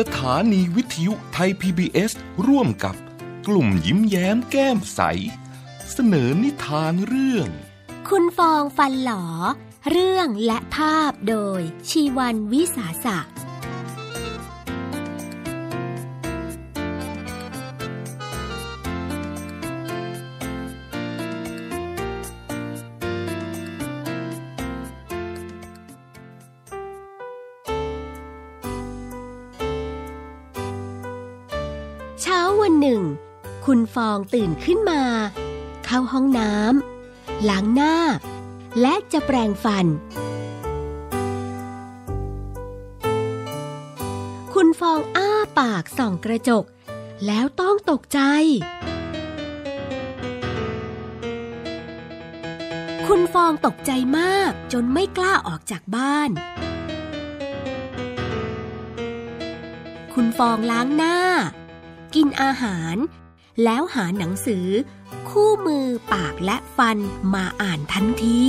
สถานีวิทยุไทย PBS ร่วมกับกลุ่มยิ้มแย้มแก้มใส เสนอนิทานเรื่อง คุณฟองฟันหลอ เรื่องและภาพโดยชีวันวิสาสะ วันหนึ่ง คุณฟองตื่นขึ้นมา เข้าห้องน้ำล้างหน้า และจะแปรงฟัน คุณฟองอ้าปากส่องกระจก แล้วต้องตกใจ คุณฟองตกใจมากจนไม่กล้าออกจากบ้านคุณฟองล้างหน้า กินอาหาร แล้วหาหนังสือ คู่มือปากและฟันมาอ่านทันที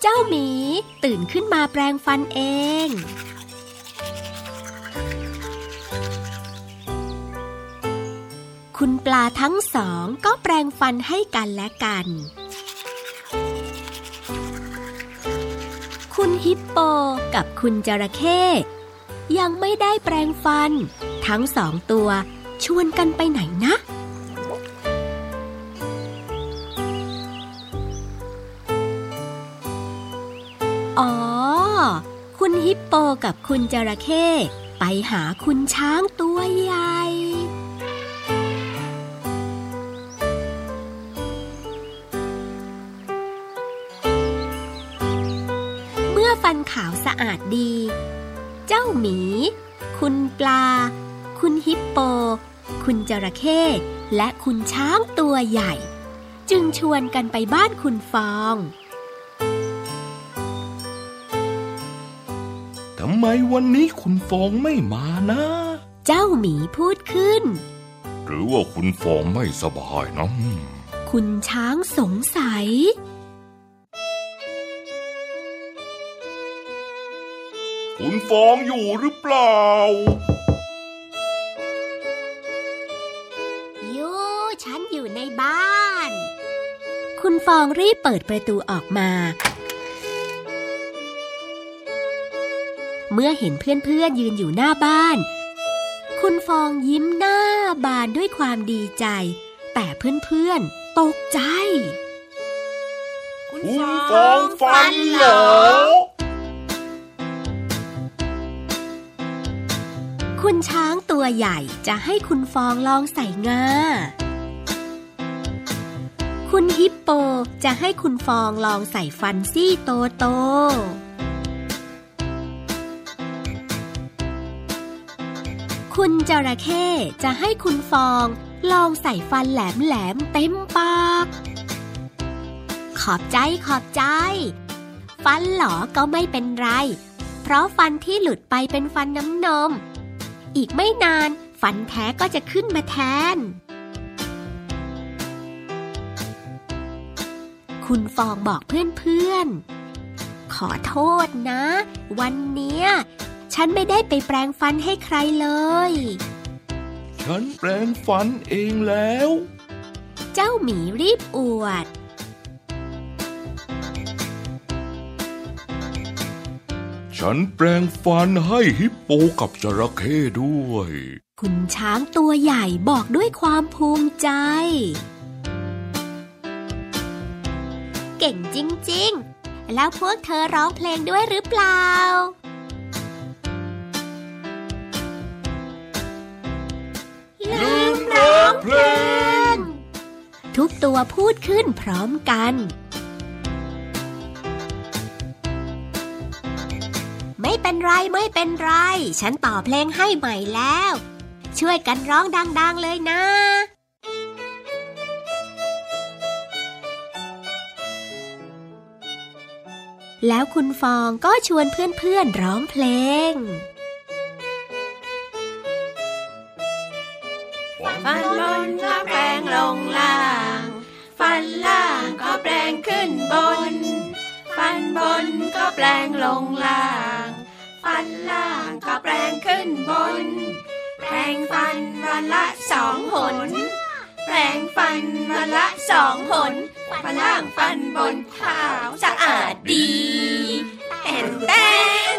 เจ้าหมีตื่นขึ้นมาแปรงฟันเองคุณปลาทั้งสองก็แปรงฟันให้กันและกัน คุณฮิปโปกับคุณจระเข้ยังไม่ได้แปรงฟัน ทั้งสองตัวชวนกันไปไหนนะ อ๋อ คุณฮิปโปกับคุณจระเข้ไปหาคุณช้างตัวใหญ่ ขาวสะอาดดี เจ้าหมี คุณปลา คุณฮิปโป คุณจระเข้และคุณช้างตัวใหญ่ จึงชวนกันไปบ้านคุณฟองทำไมวันนี้คุณฟองไม่มานะ เจ้าหมีพูดขึ้น หรือว่าคุณฟองไม่สบายนะคุณช้างสงสัย คุณฟองอยู่หรือเปล่ายูฉันอยู่ในบ้าน คุณฟองรีบเปิดประตูออกมา เมื่อเห็นเพื่อนๆยืนอยู่หน้าบ้าน คุณฟองยิ้มหน้าบานด้วยความดีใจ แต่เพื่อนๆตกใจ คุณฟองฟันเหรอ คุณช้างตัวใหญ่จะให้คุณฟองลองใส่งา คุณฮิปโปจะให้คุณฟองลองใส่ฟันซี่โตโต คุณจระเข้จะให้คุณฟองลองใส่ฟันแหลมแหลมๆเต็มปาก ขอบใจขอบใจ ฟันหลอก็ไม่เป็นไร เพราะฟันที่หลุดไปเป็นฟันน้ำนม อีกไม่นาน ฟันแท้ก็จะขึ้นมาแทน คุณฟองบอกเพื่อนๆ ขอโทษนะ วันเนี้ย ฉันไม่ได้ไปแปรงฟันให้ใครเลย ฉันแปรงฟันเองแล้ว เจ้าหมีรีบอวด ฉันแปรงฟันให้ฮิปโปกับจระเข้ด้วยคุณช้างตัวใหญ่บอกด้วยความภูมิใจ เก่งจริง ๆ แล้วพวกเธอร้องเพลงด้วยหรือเปล่า ลืมร้องเพลง ทุกตัวพูดขึ้นพร้อมกัน เป็นไรไม่เป็นไร ฉันต่อเพลงให้ใหม่แล้ว ช่วยกันร้องดัง ๆเลยนะแล้วคุณฟองก็ชวนเพื่อนๆร้องเพลง ฟันบนก็แปลงลงล่าง ฟันล่างก็แปลงขึ้นบน ฟัฟันบนก็แปลงลงล่าง ฟันล่างก็แปลงขึ้นบน แปลงฟันวันละสองหน แปลงฟันวันละสองหน ฟันล่างฟันบนขาวสะอาดดีแอนแตน